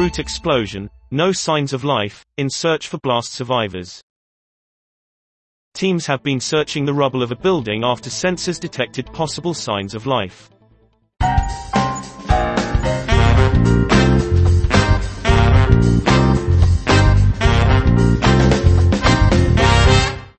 Beirut explosion, no signs of life, in search for blast survivors. Teams have been searching the rubble of a building after sensors detected possible signs of life.